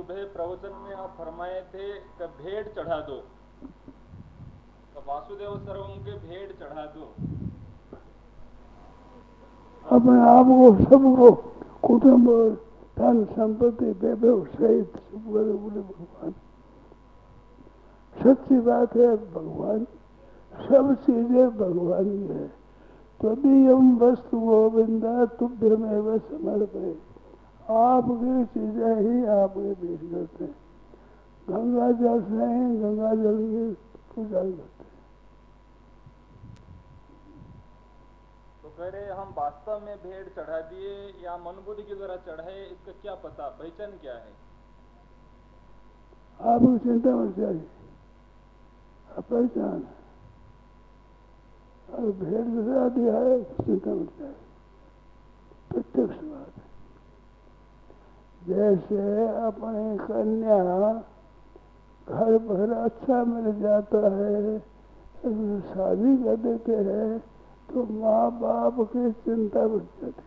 सुबह प्रवचन में आप फरमाए थे कि भेड़ चढ़ा दो। तो वासुदेव सर्वम के भेड़ चढ़ा दो। अपने आप को, सबको, कुटुंब, धन, संपत्ति सहित बोले, भगवान। सच्ची बात है, भगवान। सब चीज़ें भगवान की है। तभी हम वस्तु गोविंदा तुभ्य में वह समर्पय आपकी चीज़ें ही आपके बीच करते हैं। गंगा जल से ही गंगा जल की पूजा करते हैं। तो कह रहे हम वास्तव में भेड़ चढ़ा दिए या मन बुद्धि की द्वारा चढ़ाए इसका क्या पता? पहचान क्या है? आपको चिंता मत चाहिए पहचान और भेड़ दूसरा दिया है चिंता मत चाहिए प्रत्यक्ष बात जैसे अपनी कन्या घर पर अच्छा मिल जाता है, शादी कर देते हैं तो माँ बाप की चिंता बढ़ जाती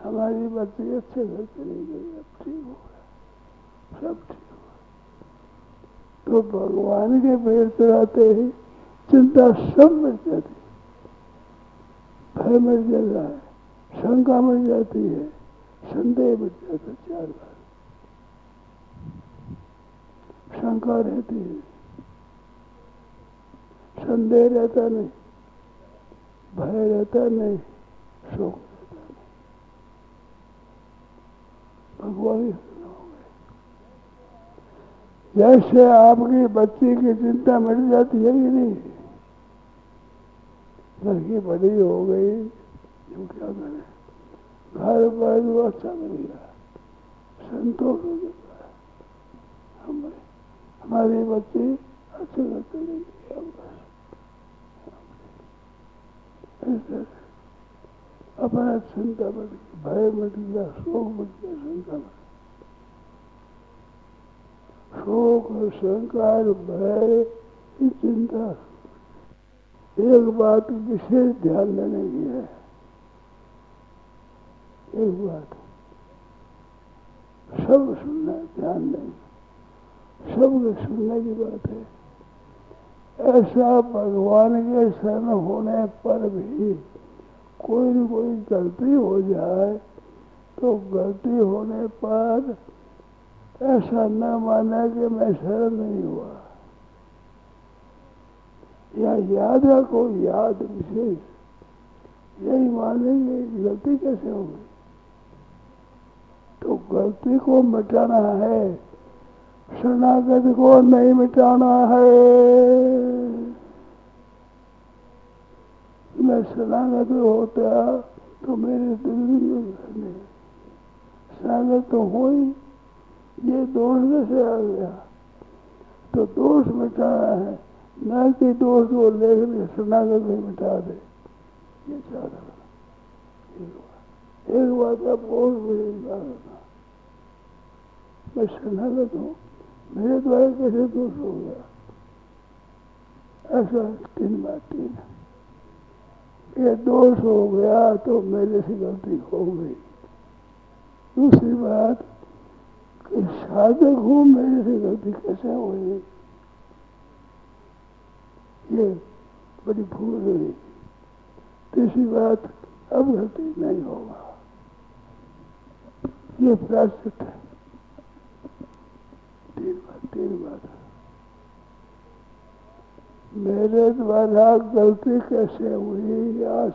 हमारी बच्ची अच्छे घर चली गई, अब ठीक हो गया, सब ठीक हो तो भगवान के पेड़ चढ़ाते ही चिंता सब मिट जाती भय मिट जाता है, शंका मिट जाती है। संदेह मिट जाता चार बार। शंका रहती है। संदेह रहता नहीं। भय रहता नहीं। शोक रहता नहीं। भगवान जैसे आपकी बच्ची की चिंता मिट जाती है कि नहीं? लड़की बड़ी हो गई क्या करें? घर वो अच्छा मिल गया। संतोष हो जाता है हमारे, हमारी बच्ची अच्छे चली गई अपना चिंता बढ़ गई भय मिट गया शोक मिट गया शंका मिट शोक शंकर भय चिंता। एक बात विशेष ध्यान देने की है। एक बात सब सुनना ध्यान देंगे सब सुनने की बात है ऐसा भगवान के शरण होने पर भी कोई न कोई गलती हो जाए तो गलती होने पर ऐसा न माने कि मैं शरण नहीं हुआ या याद रखो याद विशेष यही मानेंगे गलती कैसे होगी तो गलती को मिटाना है, शरणागत को नहीं मिटाना है। मैं शरणागत होता तो मेरे दिल में शरणागत तो हो ही ये दोष कैसे आ गया। तो दोष मिटाना है, न कि दोष को लेकर शरणागत में मिटा दे। ये चाह रहा एक बात आप और मुझे मैं शरणागत हूँ मेरे द्वारा कैसे दोष हो गया ऐसा तीन बात तीन ये दोष हो गया तो मेरे से गलती हो गई। दूसरी बात कि साधक हूँ मेरे से गलती कैसे हो गई ये बड़ी भूल हुई। तीसरी बात, अब गलती नहीं होगा। ये प्राश्चित है तीन बात तीन बात मेरे द्वारा गलती कैसे हुई? आज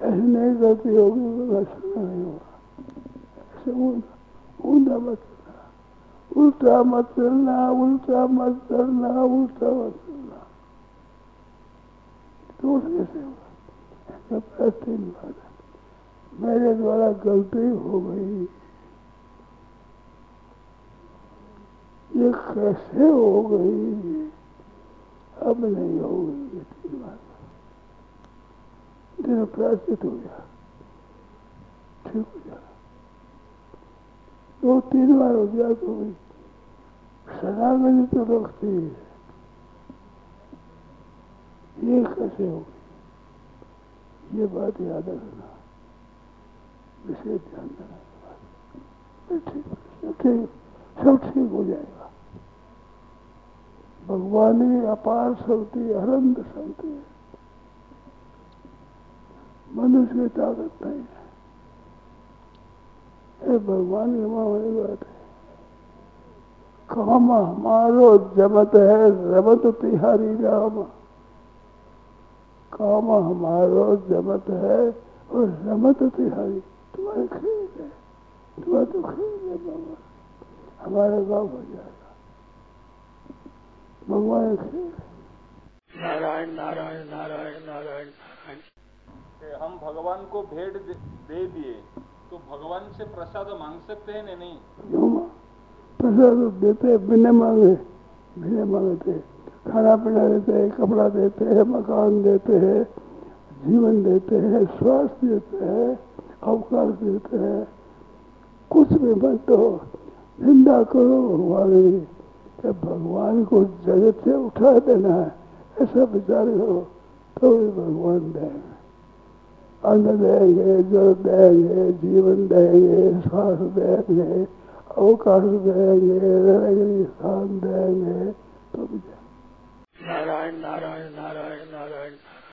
ऐसी नहीं गलती होगी ऐसा नहीं होगा। ऐसे ऊंधा मत चलना उल्टा मत चलना उल्टा मत चलना उल्टा मत चलना तो कैसे होगा? तीन बार। है मेरे द्वारा गलती हो गई। ये कैसे हो गई? अब नहीं हो गई ये तीन बात दिन प्राचित हो गया। ठीक हो जाएगा दो तीन बार हो गया तो भी। शराबी तो रखती है। ये कैसे हो गई? ये बात याद रखना। विशेष ध्यान देना ठीक ठीक सब ठीक हो जाएगा भगवान अपार शक्ति अनंत शक्ति है मनुष्य की ताकत नहीं। है ये भगवान की मामूली बात है काम हमारो जमत है रमत। तिहारी राम काम हमारो जमत है और रमत तिहारी। खेल है तुम्हारा तो है भगवान हमारा गाँव हो जाएगा भगवान नारायण नारायण नारायण नारायण नारायण हम भगवान को भेंट दे, दिए तो भगवान से प्रसाद मांग सकते हैं नहीं? प्रसाद देते बिना मांगे बिना मांगते। खाना पीना देते हैं कपड़ा देते हैं मकान देते हैं जीवन देते हैं स्वास्थ्य देते हैं। अवकाश देते हैं। कुछ भी मत हो, निंदा करो भगवान की भगवान को जगत से उठा देना है, ऐसा विचार करो तो भी भगवान देंगे। अन्न देंगे, जल देंगे, जीवन देंगे श्वास देंगे, अवकाश देंगे रहने स्थान देंगे तो भी। नारायण नारायण नारायण नारायण।